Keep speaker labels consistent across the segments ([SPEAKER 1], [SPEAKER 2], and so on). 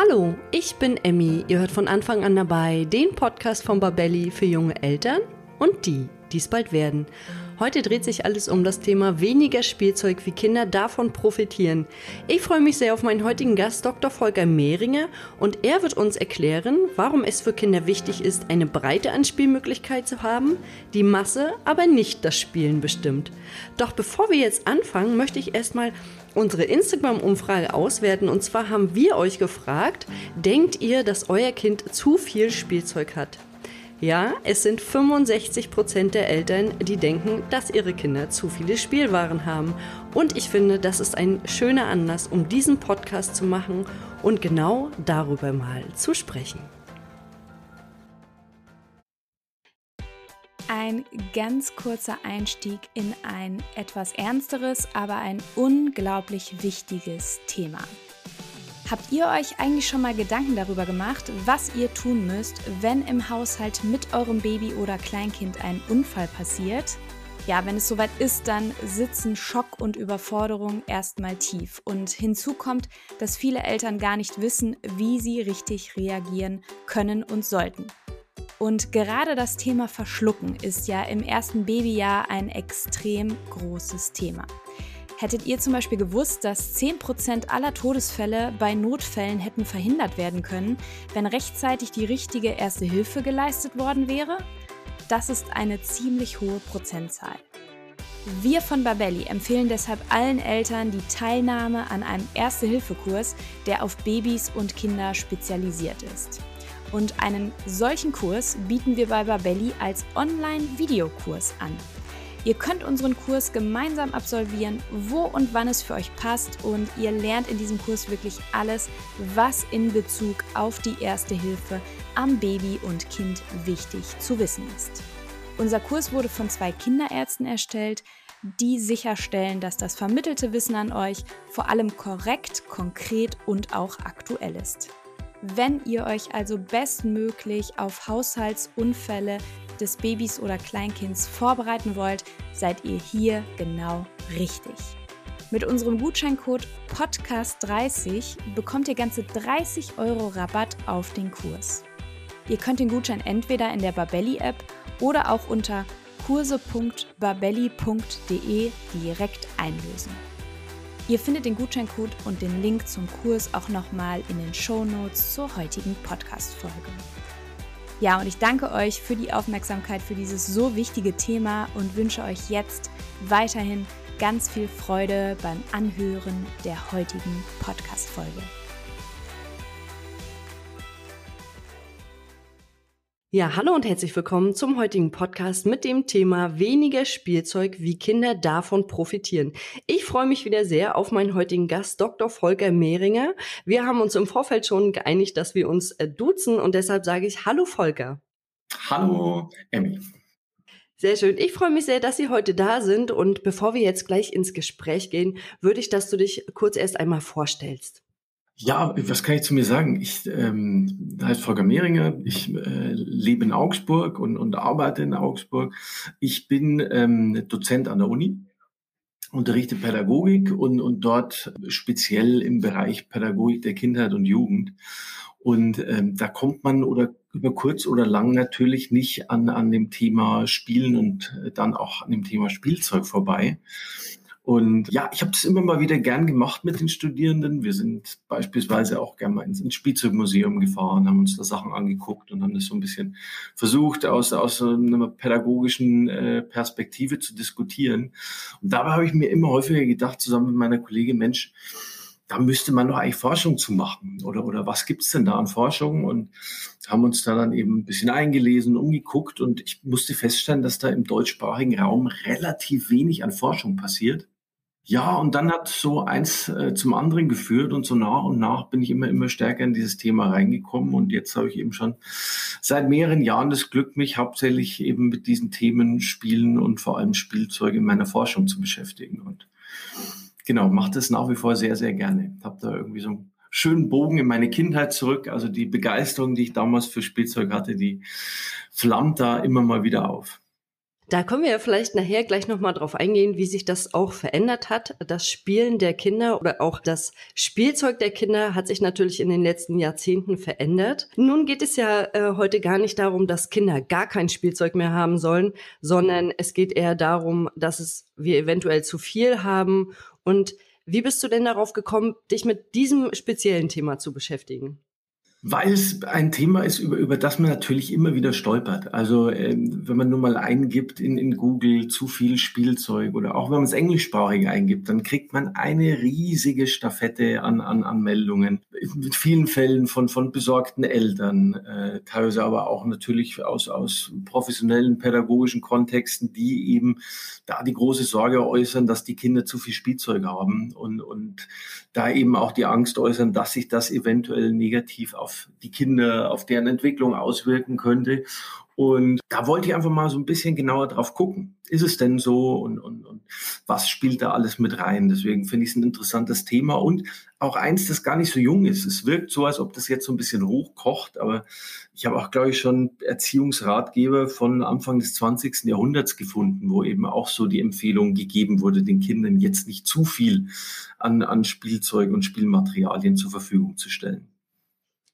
[SPEAKER 1] Hallo, ich bin Emmy. Ihr hört von Anfang an dabei den Podcast von Babelli für junge Eltern und die, die es bald werden. Heute dreht sich alles um das Thema weniger Spielzeug, wie Kinder davon profitieren. Ich freue mich sehr auf meinen heutigen Gast, Dr. Volker Mehringer, und er wird uns erklären, warum es für Kinder wichtig ist, eine breite Anspielmöglichkeit zu haben, die Masse aber nicht das Spielen bestimmt. Doch bevor wir jetzt anfangen, möchte ich erstmal unsere Instagram-Umfrage auswerten. Und zwar haben wir euch gefragt, denkt ihr, dass euer Kind zu viel Spielzeug hat? Ja, es sind 65 Prozent der Eltern, die denken, dass ihre Kinder zu viele Spielwaren haben. Und ich finde, das ist ein schöner Anlass, um diesen Podcast zu machen und genau darüber mal zu sprechen.
[SPEAKER 2] Ein ganz kurzer Einstieg in ein etwas ernsteres, aber ein unglaublich wichtiges Thema. Habt ihr euch eigentlich schon mal Gedanken darüber gemacht, was ihr tun müsst, wenn im Haushalt mit eurem Baby oder Kleinkind ein Unfall passiert? Ja, wenn es soweit ist, dann sitzen Schock und Überforderung erstmal tief. Und hinzu kommt, dass viele Eltern gar nicht wissen, wie sie richtig reagieren können und sollten. Und gerade das Thema Verschlucken ist ja im ersten Babyjahr ein extrem großes Thema. Hättet ihr zum Beispiel gewusst, dass 10% aller Todesfälle bei Notfällen hätten verhindert werden können, wenn rechtzeitig die richtige erste Hilfe geleistet worden wäre? Das ist eine ziemlich hohe Prozentzahl. Wir von Babelli empfehlen deshalb allen Eltern die Teilnahme an einem Erste-Hilfe-Kurs, der auf Babys und Kinder spezialisiert ist. Und einen solchen Kurs bieten wir bei Babelli als Online-Videokurs an. Ihr könnt unseren Kurs gemeinsam absolvieren, wo und wann es für euch passt und ihr lernt in diesem Kurs wirklich alles, was in Bezug auf die Erste Hilfe am Baby und Kind wichtig zu wissen ist. Unser Kurs wurde von zwei Kinderärzten erstellt, die sicherstellen, dass das vermittelte Wissen an euch vor allem korrekt, konkret und auch aktuell ist. Wenn ihr euch also bestmöglich auf Haushaltsunfälle des Babys oder Kleinkinds vorbereiten wollt, seid ihr hier genau richtig. Mit unserem Gutscheincode Podcast30 bekommt ihr ganze 30 Euro Rabatt auf den Kurs. Ihr könnt den Gutschein entweder in der Babelli-App oder auch unter kurse.babelli.de direkt einlösen. Ihr findet den Gutscheincode und den Link zum Kurs auch nochmal in den Show Notes zur heutigen Podcast-Folge. Ja, und ich danke euch für die Aufmerksamkeit für dieses so wichtige Thema und wünsche euch jetzt weiterhin ganz viel Freude beim Anhören der heutigen Podcast-Folge.
[SPEAKER 1] Ja, hallo und herzlich willkommen zum heutigen Podcast mit dem Thema weniger Spielzeug, wie Kinder davon profitieren. Ich freue mich wieder sehr auf meinen heutigen Gast, Dr. Volker Mehringer. Wir haben uns im Vorfeld schon geeinigt, dass wir uns äh, duzen und deshalb sage ich Hallo Volker.
[SPEAKER 3] Hallo Emmy.
[SPEAKER 1] Sehr schön. Ich freue mich sehr, dass Sie heute da sind und bevor wir jetzt gleich ins Gespräch gehen, würde ich, dass du dich kurz erst einmal vorstellst.
[SPEAKER 3] Ja, was kann ich zu mir sagen? Ich ähm, heiße Volker Mehringer, ich äh, lebe in Augsburg und, und arbeite in Augsburg. Ich bin ähm, Dozent an der Uni, unterrichte Pädagogik und, und dort speziell im Bereich Pädagogik der Kindheit und Jugend. Und ähm, da kommt man oder über kurz oder lang natürlich nicht an, an dem Thema Spielen und dann auch an dem Thema Spielzeug vorbei. Und ja, ich habe das immer mal wieder gern gemacht mit den Studierenden. Wir sind beispielsweise auch gern mal ins, ins Spielzeugmuseum gefahren, haben uns da Sachen angeguckt und haben das so ein bisschen versucht, aus, aus einer pädagogischen äh, Perspektive zu diskutieren. Und dabei habe ich mir immer häufiger gedacht, zusammen mit meiner Kollegin, Mensch, da müsste man doch eigentlich Forschung zu machen. Oder, oder was gibt's denn da an Forschung? Und haben uns da dann eben ein bisschen eingelesen, umgeguckt und ich musste feststellen, dass da im deutschsprachigen Raum relativ wenig an Forschung passiert. Ja, und dann hat so eins äh, zum anderen geführt und so nach und nach bin ich immer, immer stärker in dieses Thema reingekommen und jetzt habe ich eben schon seit mehreren Jahren das Glück, mich hauptsächlich eben mit diesen Themen Spielen und vor allem Spielzeug in meiner Forschung zu beschäftigen und genau, mache das nach wie vor sehr, sehr gerne. Habe da irgendwie so einen schönen Bogen in meine Kindheit zurück, also die Begeisterung, die ich damals für Spielzeug hatte, die flammt da immer mal wieder auf.
[SPEAKER 1] Da können wir ja vielleicht nachher gleich nochmal drauf eingehen, wie sich das auch verändert hat. Das Spielen der Kinder oder auch das Spielzeug der Kinder hat sich natürlich in den letzten Jahrzehnten verändert. Nun geht es ja äh, heute gar nicht darum, dass Kinder gar kein Spielzeug mehr haben sollen, sondern es geht eher darum, dass es wir eventuell zu viel haben. Und wie bist du denn darauf gekommen, dich mit diesem speziellen Thema zu beschäftigen?
[SPEAKER 3] Weil es ein Thema ist, über, über das man natürlich immer wieder stolpert. Also ähm, wenn man nur mal eingibt in, in Google zu viel Spielzeug oder auch wenn man es englischsprachig eingibt, dann kriegt man eine riesige Staffette an, an Anmeldungen. Mit vielen Fällen von, von besorgten Eltern, äh, teilweise aber auch natürlich aus, aus professionellen pädagogischen Kontexten, die eben da die große Sorge äußern, dass die Kinder zu viel Spielzeug haben und, und da eben auch die Angst äußern, dass sich das eventuell negativ auf auf die Kinder, auf deren Entwicklung auswirken könnte. Und da wollte ich einfach mal so ein bisschen genauer drauf gucken. Ist es denn so und, und, und was spielt da alles mit rein? Deswegen finde ich es ein interessantes Thema und auch eins, das gar nicht so jung ist. Es wirkt so, als ob das jetzt so ein bisschen hochkocht, aber ich habe auch, glaube ich, schon Erziehungsratgeber von Anfang des 20. Jahrhunderts gefunden, wo eben auch so die Empfehlung gegeben wurde, den Kindern jetzt nicht zu viel an, an Spielzeug und Spielmaterialien zur Verfügung zu stellen.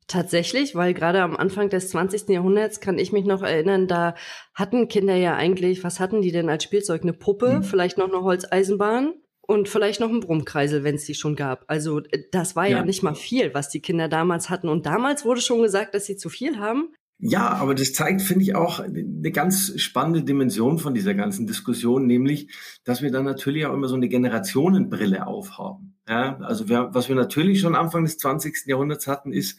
[SPEAKER 1] Tatsächlich, weil gerade am Anfang des 20. Jahrhunderts kann ich mich noch erinnern, da hatten Kinder ja eigentlich, was hatten die denn als Spielzeug? Eine Puppe, mhm. vielleicht noch eine Holzeisenbahn und vielleicht noch ein Brummkreisel, wenn es die schon gab. Also äh, das war ja. ja nicht mal viel, was die Kinder damals hatten. Und damals wurde schon gesagt, dass sie zu viel haben.
[SPEAKER 3] Ja, aber das zeigt, finde ich, auch eine ganz spannende Dimension von dieser ganzen Diskussion, nämlich, dass wir dann natürlich auch immer so eine Generationenbrille aufhaben. Ja, also wir, was wir natürlich schon Anfang des 20. Jahrhunderts hatten, ist,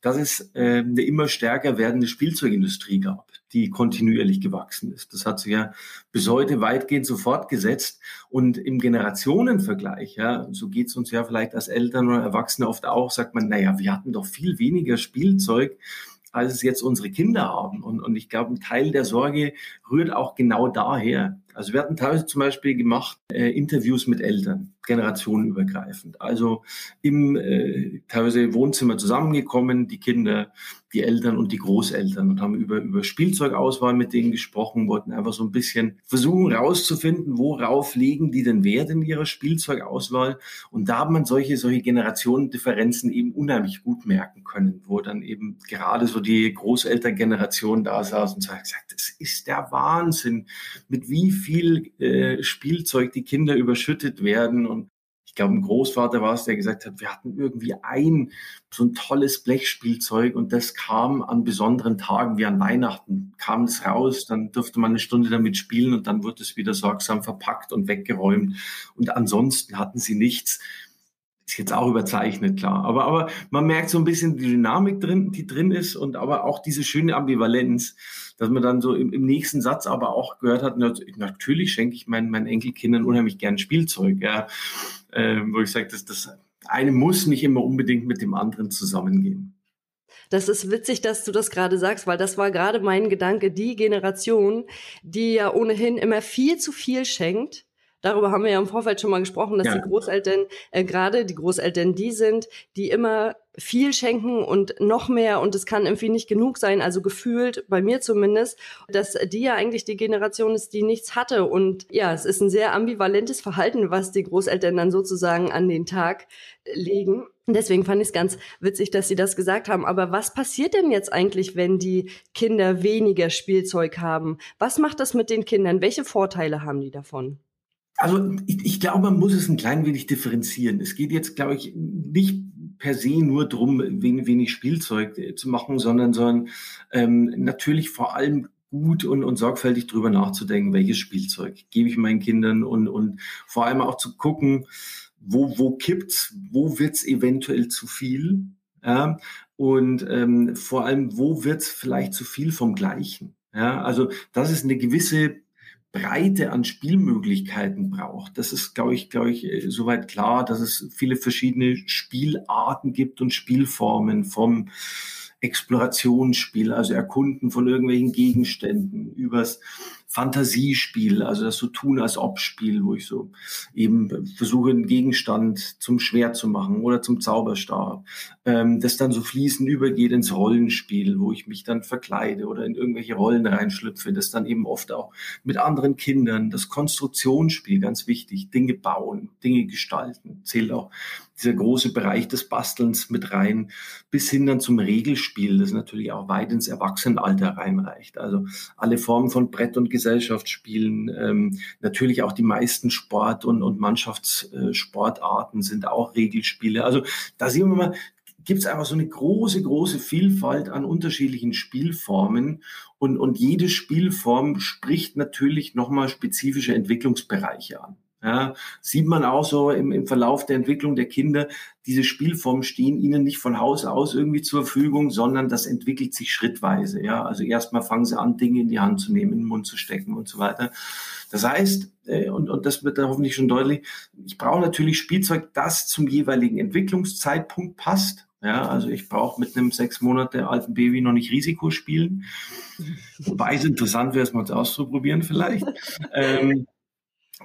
[SPEAKER 3] dass es äh, eine immer stärker werdende Spielzeugindustrie gab, die kontinuierlich gewachsen ist. Das hat sich ja bis heute weitgehend so fortgesetzt. Und im Generationenvergleich, ja, so geht's uns ja vielleicht als Eltern oder Erwachsene oft auch, sagt man, naja, wir hatten doch viel weniger Spielzeug als es jetzt unsere Kinder haben. Und, und ich glaube, ein Teil der Sorge rührt auch genau daher. Also wir hatten teilweise zum Beispiel gemacht äh, Interviews mit Eltern generationenübergreifend. Also im äh, teilweise Wohnzimmer zusammengekommen, die Kinder, die Eltern und die Großeltern und haben über, über Spielzeugauswahl mit denen gesprochen, wollten einfach so ein bisschen versuchen rauszufinden, worauf legen die denn Wert in ihrer Spielzeugauswahl. Und da hat man solche, solche Generationendifferenzen eben unheimlich gut merken können, wo dann eben gerade so die Großelterngeneration da saß und sagt, das ist der Wahnsinn, mit wie viel äh, Spielzeug die Kinder überschüttet werden ich glaube, ein Großvater war es, der gesagt hat, wir hatten irgendwie ein so ein tolles Blechspielzeug und das kam an besonderen Tagen wie an Weihnachten, kam es raus, dann durfte man eine Stunde damit spielen und dann wurde es wieder sorgsam verpackt und weggeräumt und ansonsten hatten sie nichts. Ist jetzt auch überzeichnet, klar. Aber, aber man merkt so ein bisschen die Dynamik drin, die drin ist und aber auch diese schöne Ambivalenz, dass man dann so im, im nächsten Satz aber auch gehört hat, natürlich schenke ich meinen, meinen Enkelkindern unheimlich gern Spielzeug, ja. Äh, wo ich sage, das, das eine muss nicht immer unbedingt mit dem anderen zusammengehen.
[SPEAKER 1] Das ist witzig, dass du das gerade sagst, weil das war gerade mein Gedanke, die Generation, die ja ohnehin immer viel zu viel schenkt, Darüber haben wir ja im Vorfeld schon mal gesprochen, dass ja. die Großeltern, äh, gerade die Großeltern die sind, die immer viel schenken und noch mehr und es kann irgendwie nicht genug sein, also gefühlt, bei mir zumindest, dass die ja eigentlich die Generation ist, die nichts hatte und ja, es ist ein sehr ambivalentes Verhalten, was die Großeltern dann sozusagen an den Tag legen. Deswegen fand ich es ganz witzig, dass Sie das gesagt haben. Aber was passiert denn jetzt eigentlich, wenn die Kinder weniger Spielzeug haben? Was macht das mit den Kindern? Welche Vorteile haben die davon?
[SPEAKER 3] Also ich, ich glaube, man muss es ein klein wenig differenzieren. Es geht jetzt, glaube ich, nicht per se nur darum, wenig, wenig Spielzeug äh, zu machen, sondern, sondern ähm, natürlich vor allem gut und, und sorgfältig drüber nachzudenken, welches Spielzeug gebe ich meinen Kindern und, und vor allem auch zu gucken, wo, wo kippt's, wo wird's eventuell zu viel, ja, und ähm, vor allem, wo wird's vielleicht zu viel vom Gleichen. Ja, also das ist eine gewisse Breite an Spielmöglichkeiten braucht. Das ist, glaube ich, glaube ich, äh, soweit klar, dass es viele verschiedene Spielarten gibt und Spielformen vom Explorationsspiel, also Erkunden von irgendwelchen Gegenständen, übers Fantasiespiel, also das so tun als ob Spiel, wo ich so eben versuche, einen Gegenstand zum Schwert zu machen oder zum Zauberstab, ähm, das dann so fließend übergeht ins Rollenspiel, wo ich mich dann verkleide oder in irgendwelche Rollen reinschlüpfe, das dann eben oft auch mit anderen Kindern, das Konstruktionsspiel, ganz wichtig, Dinge bauen, Dinge gestalten, zählt auch dieser große Bereich des Bastelns mit rein, bis hin dann zum Regelspiel, das natürlich auch weit ins Erwachsenenalter reinreicht. Also alle Formen von Brett- und Gesellschaftsspielen, ähm, natürlich auch die meisten Sport- und, und Mannschaftssportarten sind auch Regelspiele. Also da sehen wir mal, gibt es einfach so eine große, große Vielfalt an unterschiedlichen Spielformen und, und jede Spielform spricht natürlich nochmal spezifische Entwicklungsbereiche an. Ja, sieht man auch so im, im Verlauf der Entwicklung der Kinder, diese Spielformen stehen ihnen nicht von Haus aus irgendwie zur Verfügung, sondern das entwickelt sich schrittweise. Ja, also erstmal fangen sie an, Dinge in die Hand zu nehmen, in den Mund zu stecken und so weiter. Das heißt, äh, und, und das wird dann hoffentlich schon deutlich, ich brauche natürlich Spielzeug, das zum jeweiligen Entwicklungszeitpunkt passt. Ja, also ich brauche mit einem sechs Monate alten Baby noch nicht Risiko spielen. Wobei es interessant wäre, es mal auszuprobieren vielleicht. ähm,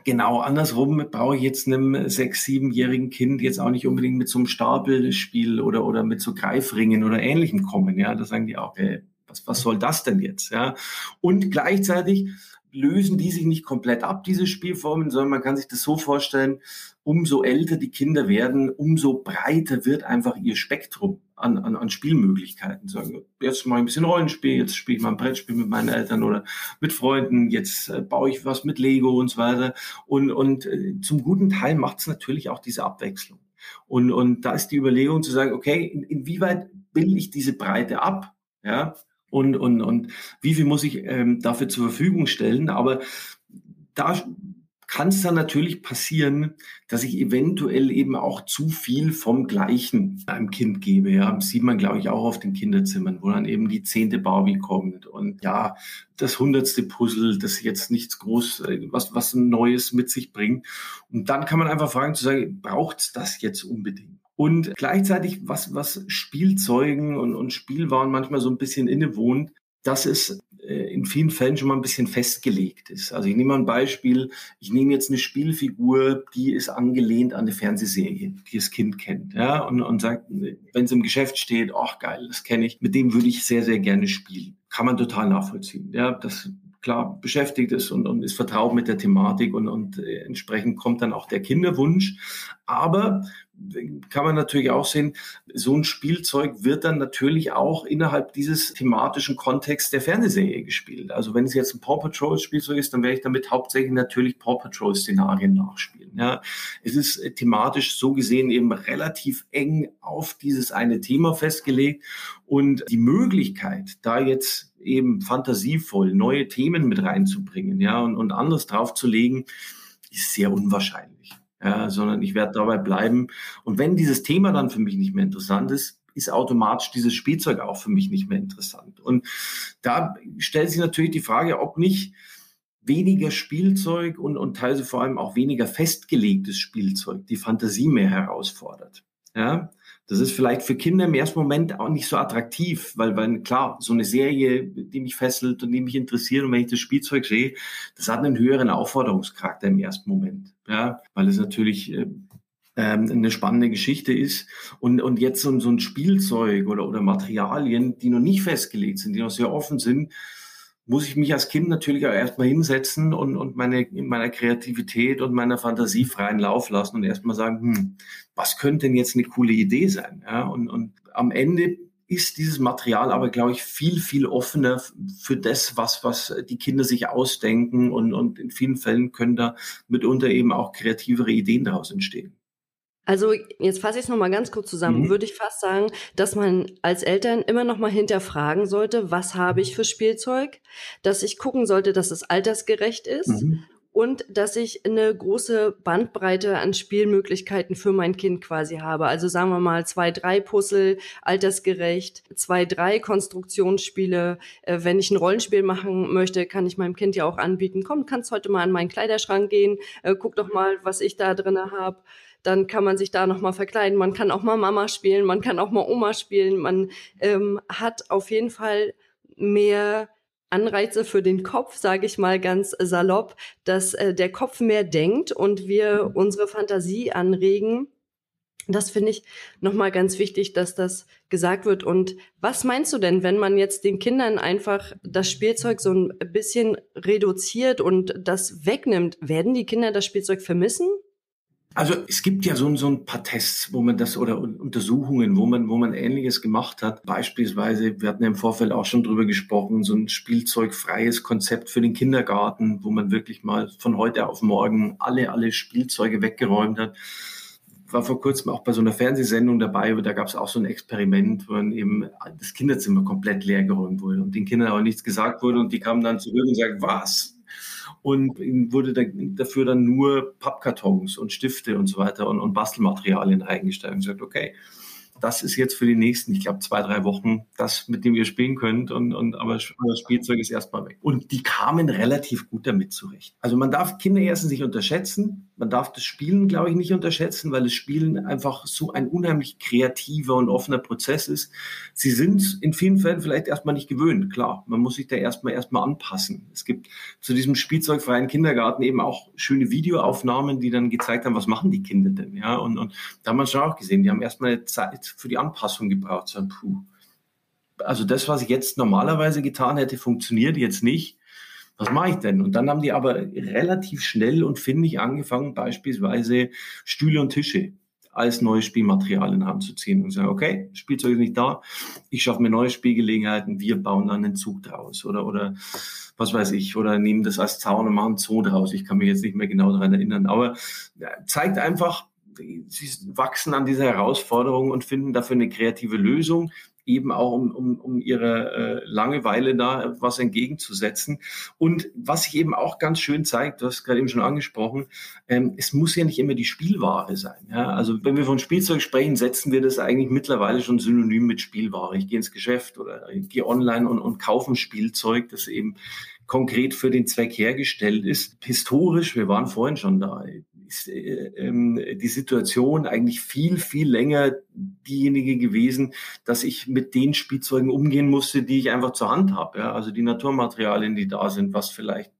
[SPEAKER 3] Genau, andersrum brauche ich jetzt einem sechs-, siebenjährigen Kind jetzt auch nicht unbedingt mit so einem Stapelspiel oder, oder mit so Greifringen oder Ähnlichem kommen. Ja, da sagen die auch, ey, was, was soll das denn jetzt? Ja, und gleichzeitig lösen die sich nicht komplett ab, diese Spielformen, sondern man kann sich das so vorstellen, umso älter die Kinder werden, umso breiter wird einfach ihr Spektrum an, an, an Spielmöglichkeiten. Sagen, jetzt mache ich ein bisschen Rollenspiel, jetzt spiele ich mal ein Brettspiel mit meinen Eltern oder mit Freunden, jetzt äh, baue ich was mit Lego und so weiter. Und, und äh, zum guten Teil macht es natürlich auch diese Abwechslung. Und, und da ist die Überlegung zu sagen, okay, in, inwieweit bilde ich diese Breite ab? Ja, und, und, und wie viel muss ich ähm, dafür zur Verfügung stellen. Aber da kann es dann natürlich passieren, dass ich eventuell eben auch zu viel vom Gleichen einem Kind gebe. Ja, das sieht man, glaube ich, auch auf den Kinderzimmern, wo dann eben die zehnte Barbie kommt und ja, das hundertste Puzzle, das jetzt nichts groß, äh, was, was Neues mit sich bringt. Und dann kann man einfach fragen, zu sagen, braucht's das jetzt unbedingt? Und gleichzeitig, was, was Spielzeugen und, und Spielwaren manchmal so ein bisschen innewohnt, dass es äh, in vielen Fällen schon mal ein bisschen festgelegt ist. Also ich nehme mal ein Beispiel. Ich nehme jetzt eine Spielfigur, die ist angelehnt an eine Fernsehserie, die das Kind kennt, ja, und, und sagt, wenn es im Geschäft steht, ach geil, das kenne ich, mit dem würde ich sehr, sehr gerne spielen. Kann man total nachvollziehen. Ja, das klar beschäftigt ist und, und ist vertraut mit der Thematik und, und äh, entsprechend kommt dann auch der Kinderwunsch. Aber kann man natürlich auch sehen, so ein Spielzeug wird dann natürlich auch innerhalb dieses thematischen Kontexts der Fernsehserie gespielt. Also wenn es jetzt ein Paw Patrol Spielzeug ist, dann werde ich damit hauptsächlich natürlich Paw Patrol Szenarien nachspielen. Ja, es ist äh, thematisch so gesehen eben relativ eng auf dieses eine Thema festgelegt und die Möglichkeit, da jetzt eben fantasievoll neue Themen mit reinzubringen, ja, und, und anders draufzulegen, ist sehr unwahrscheinlich ja, sondern ich werde dabei bleiben. Und wenn dieses Thema dann für mich nicht mehr interessant ist, ist automatisch dieses Spielzeug auch für mich nicht mehr interessant. Und da stellt sich natürlich die Frage, ob nicht weniger Spielzeug und, und teilweise vor allem auch weniger festgelegtes Spielzeug die Fantasie mehr herausfordert. Ja, das ist vielleicht für Kinder im ersten Moment auch nicht so attraktiv, weil, weil klar, so eine Serie, die mich fesselt und die mich interessiert und wenn ich das Spielzeug sehe, das hat einen höheren Aufforderungscharakter im ersten Moment, ja, weil es natürlich äh, ähm, eine spannende Geschichte ist. Und, und jetzt so, so ein Spielzeug oder, oder Materialien, die noch nicht festgelegt sind, die noch sehr offen sind, muss ich mich als Kind natürlich auch erstmal hinsetzen und, und meine, in meiner Kreativität und meiner Fantasie freien Lauf lassen und erstmal sagen, hm, was könnte denn jetzt eine coole Idee sein? Ja, und, und am Ende ist dieses Material aber, glaube ich, viel, viel offener für das, was, was die Kinder sich ausdenken und, und in vielen Fällen können da mitunter eben auch kreativere Ideen daraus entstehen.
[SPEAKER 1] Also jetzt fasse ich es nochmal ganz kurz zusammen. Mhm. Würde ich fast sagen, dass man als Eltern immer nochmal hinterfragen sollte, was habe ich für Spielzeug, dass ich gucken sollte, dass es altersgerecht ist mhm. Und dass ich eine große Bandbreite an Spielmöglichkeiten für mein Kind quasi habe. Also sagen wir mal zwei, drei Puzzle, altersgerecht, zwei, drei Konstruktionsspiele. Äh, wenn ich ein Rollenspiel machen möchte, kann ich meinem Kind ja auch anbieten, komm, kannst heute mal in meinen Kleiderschrank gehen, äh, guck doch mal, was ich da drinne habe dann kann man sich da nochmal verkleiden. Man kann auch mal Mama spielen, man kann auch mal Oma spielen. Man ähm, hat auf jeden Fall mehr Anreize für den Kopf, sage ich mal ganz salopp, dass äh, der Kopf mehr denkt und wir unsere Fantasie anregen. Das finde ich nochmal ganz wichtig, dass das gesagt wird. Und was meinst du denn, wenn man jetzt den Kindern einfach das Spielzeug so ein bisschen reduziert und das wegnimmt? Werden die Kinder das Spielzeug vermissen?
[SPEAKER 3] Also es gibt ja so, so ein paar Tests, wo man das oder Untersuchungen, wo man, wo man Ähnliches gemacht hat. Beispielsweise, wir hatten ja im Vorfeld auch schon drüber gesprochen, so ein spielzeugfreies Konzept für den Kindergarten, wo man wirklich mal von heute auf morgen alle, alle Spielzeuge weggeräumt hat war vor kurzem auch bei so einer Fernsehsendung dabei, da gab es auch so ein Experiment, wo dann eben das Kinderzimmer komplett leer geräumt wurde und den Kindern auch nichts gesagt wurde und die kamen dann zurück und sagten, was? Und wurde da, dafür dann nur Pappkartons und Stifte und so weiter und, und Bastelmaterialien eingestellt. Und gesagt, okay, das ist jetzt für die nächsten, ich glaube, zwei, drei Wochen das, mit dem ihr spielen könnt. Und, und aber das Spielzeug ist erstmal weg. Und die kamen relativ gut damit zurecht. Also man darf Kinder erstens nicht unterschätzen. Man darf das Spielen, glaube ich, nicht unterschätzen, weil das Spielen einfach so ein unheimlich kreativer und offener Prozess ist. Sie sind in vielen Fällen vielleicht erstmal nicht gewöhnt. Klar, man muss sich da erstmal erstmal anpassen. Es gibt zu diesem spielzeugfreien Kindergarten eben auch schöne Videoaufnahmen, die dann gezeigt haben, was machen die Kinder denn? Ja, und, und da haben wir schon auch gesehen, die haben erstmal Zeit für die Anpassung gebraucht. So, puh. Also das, was ich jetzt normalerweise getan hätte, funktioniert jetzt nicht. Was mache ich denn? Und dann haben die aber relativ schnell und findig angefangen, beispielsweise Stühle und Tische als neues Spielmaterial in Hand zu ziehen und sagen, okay, Spielzeug ist nicht da, ich schaffe mir neue Spielgelegenheiten, wir bauen dann einen Zug draus oder, oder was weiß ich, oder nehmen das als Zaun und machen einen Zoo draus. Ich kann mich jetzt nicht mehr genau daran erinnern, aber zeigt einfach, sie wachsen an dieser Herausforderung und finden dafür eine kreative Lösung, eben auch um, um, um ihre äh, Langeweile da was entgegenzusetzen. Und was sich eben auch ganz schön zeigt, du hast gerade eben schon angesprochen, ähm, es muss ja nicht immer die Spielware sein. Ja? Also wenn wir von Spielzeug sprechen, setzen wir das eigentlich mittlerweile schon synonym mit Spielware. Ich gehe ins Geschäft oder ich gehe online und, und kaufe ein Spielzeug, das eben konkret für den Zweck hergestellt ist. Historisch, wir waren vorhin schon da, die Situation eigentlich viel, viel länger diejenige gewesen, dass ich mit den Spielzeugen umgehen musste, die ich einfach zur Hand habe. Ja? Also die Naturmaterialien, die da sind, was vielleicht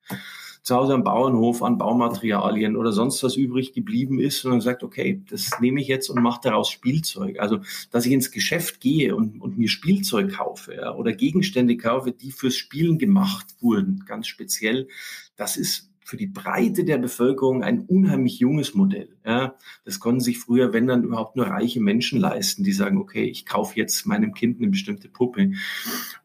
[SPEAKER 3] zu Hause am Bauernhof an Baumaterialien oder sonst was übrig geblieben ist und dann sagt, okay, das nehme ich jetzt und mache daraus Spielzeug. Also, dass ich ins Geschäft gehe und, und mir Spielzeug kaufe ja, oder Gegenstände kaufe, die fürs Spielen gemacht wurden, ganz speziell, das ist für die Breite der Bevölkerung ein unheimlich junges Modell. Ja, das konnten sich früher, wenn dann überhaupt nur reiche Menschen leisten, die sagen, okay, ich kaufe jetzt meinem Kind eine bestimmte Puppe.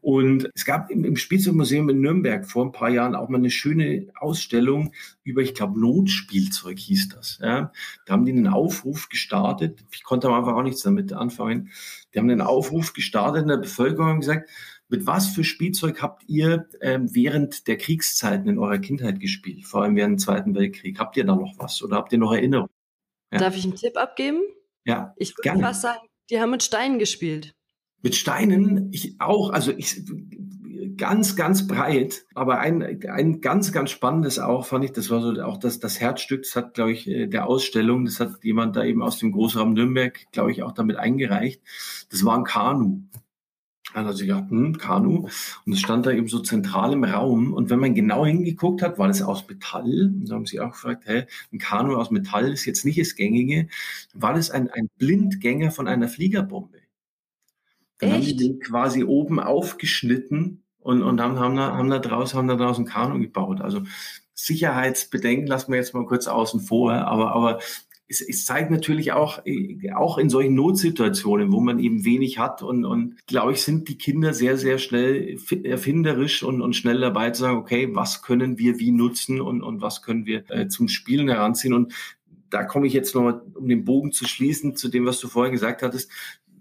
[SPEAKER 3] Und es gab im, im Spielzeugmuseum in Nürnberg vor ein paar Jahren auch mal eine schöne Ausstellung über, ich glaube, Notspielzeug hieß das. Ja, da haben die einen Aufruf gestartet. Ich konnte am Anfang auch nichts damit anfangen. Die haben einen Aufruf gestartet in der Bevölkerung und gesagt, mit was für Spielzeug habt ihr ähm, während der Kriegszeiten in eurer Kindheit gespielt, vor allem während dem Zweiten Weltkrieg? Habt ihr da noch was oder habt ihr noch Erinnerungen?
[SPEAKER 1] Ja. Darf ich einen Tipp abgeben?
[SPEAKER 3] Ja.
[SPEAKER 1] Ich würde fast sagen, die haben mit Steinen gespielt.
[SPEAKER 3] Mit Steinen, ich auch, also ich ganz, ganz breit, aber ein, ein ganz, ganz spannendes auch, fand ich, das war so auch das, das Herzstück, das hat, glaube ich, äh, der Ausstellung, das hat jemand da eben aus dem Großraum Nürnberg, glaube ich, auch damit eingereicht. Das war ein Kanu. Dann hat sie gedacht, hm, Kanu. Und es stand da eben so zentral im Raum. Und wenn man genau hingeguckt hat, war das aus Metall. Und da haben sie auch gefragt, hä, ein Kanu aus Metall ist jetzt nicht das Gängige. War das ein, ein Blindgänger von einer Fliegerbombe? Dann Echt? haben die den quasi oben aufgeschnitten und, und haben, haben, da, haben da draußen, haben da draußen Kanu gebaut. Also Sicherheitsbedenken lassen wir jetzt mal kurz außen vor, aber, aber es, es zeigt natürlich auch, äh, auch in solchen Notsituationen, wo man eben wenig hat und, und glaube ich, sind die Kinder sehr, sehr schnell erfinderisch und, und schnell dabei zu sagen, okay, was können wir wie nutzen und, und was können wir äh, zum Spielen heranziehen und da komme ich jetzt noch, um den Bogen zu schließen, zu dem, was du vorher gesagt hattest,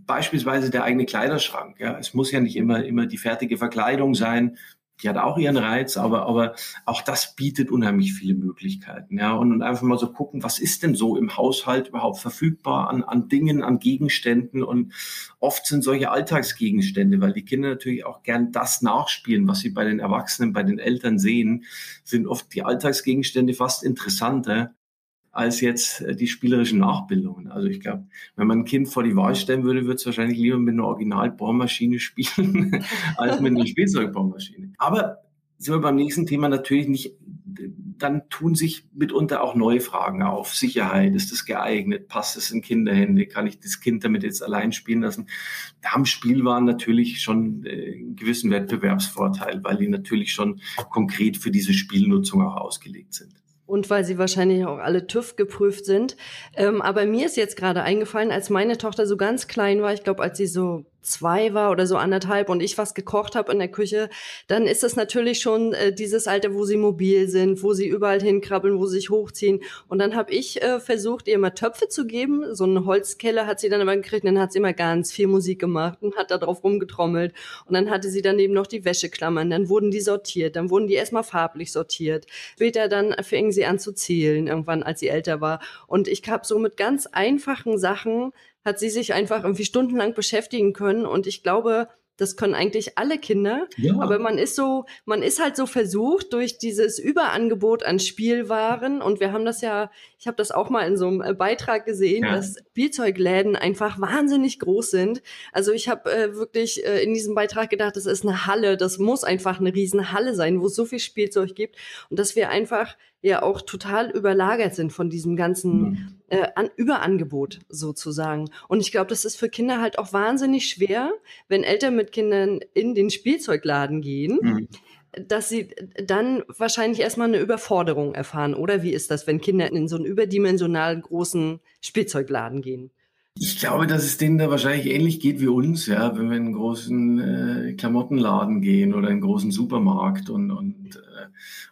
[SPEAKER 3] beispielsweise der eigene Kleiderschrank. Ja, es muss ja nicht immer immer die fertige Verkleidung sein die hat auch ihren Reiz, aber, aber auch das bietet unheimlich viele Möglichkeiten. Ja, und, einfach mal so gucken, was ist denn so im Haushalt überhaupt verfügbar an, an Dingen, an Gegenständen. Und oft sind solche Alltagsgegenstände, weil die Kinder natürlich auch gern das nachspielen, was sie bei den Erwachsenen, bei den Eltern sehen, sind oft die Alltagsgegenstände fast interessanter als jetzt äh, die spielerischen Nachbildungen. Also ich glaube, wenn man ein Kind vor die Wahl stellen würde, würde es wahrscheinlich lieber mit einer Originalbohrmaschine spielen, als mit einer Spielzeugbohrmaschine. Aber sind wir beim nächsten Thema natürlich nicht, dann tun sich mitunter auch neue Fragen auf. Sicherheit, ist das geeignet? Passt es in Kinderhände? Kann ich das Kind damit jetzt allein spielen lassen? Da haben Spielwaren natürlich schon äh, einen gewissen Wettbewerbsvorteil, weil die natürlich schon konkret für diese Spielnutzung auch ausgelegt sind
[SPEAKER 1] und weil sie wahrscheinlich auch alle TÜV geprüft sind. Ähm, aber mir ist jetzt gerade eingefallen, als meine Tochter so ganz klein war, ich glaube, als sie so zwei war oder so anderthalb und ich was gekocht habe in der Küche, dann ist das natürlich schon äh, dieses Alter, wo sie mobil sind, wo sie überall hinkrabbeln, wo sie sich hochziehen. Und dann habe ich äh, versucht, ihr mal Töpfe zu geben. So eine Holzkelle hat sie dann immer gekriegt. Und dann hat sie immer ganz viel Musik gemacht und hat da drauf rumgetrommelt. Und dann hatte sie daneben noch die Wäscheklammern. Dann wurden die sortiert. Dann wurden die erstmal farblich sortiert. Später dann fingen sie an zu zählen, irgendwann, als sie älter war. Und ich habe so mit ganz einfachen Sachen hat sie sich einfach irgendwie stundenlang beschäftigen können. Und ich glaube, das können eigentlich alle Kinder. Ja. Aber man ist so, man ist halt so versucht durch dieses Überangebot an Spielwaren. Und wir haben das ja, ich habe das auch mal in so einem äh, Beitrag gesehen, ja. dass Spielzeugläden einfach wahnsinnig groß sind. Also ich habe äh, wirklich äh, in diesem Beitrag gedacht, das ist eine Halle, das muss einfach eine Riesenhalle sein, wo es so viel Spielzeug gibt. Und dass wir einfach ja auch total überlagert sind von diesem ganzen äh, An Überangebot sozusagen. Und ich glaube, das ist für Kinder halt auch wahnsinnig schwer, wenn Eltern mit Kindern in den Spielzeugladen gehen. Mhm dass sie dann wahrscheinlich erstmal eine Überforderung erfahren, oder wie ist das, wenn Kinder in so einen überdimensional großen Spielzeugladen gehen?
[SPEAKER 3] Ich glaube, dass es denen da wahrscheinlich ähnlich geht wie uns, ja, wenn wir in einen großen äh, Klamottenladen gehen oder in einen großen Supermarkt und, und äh,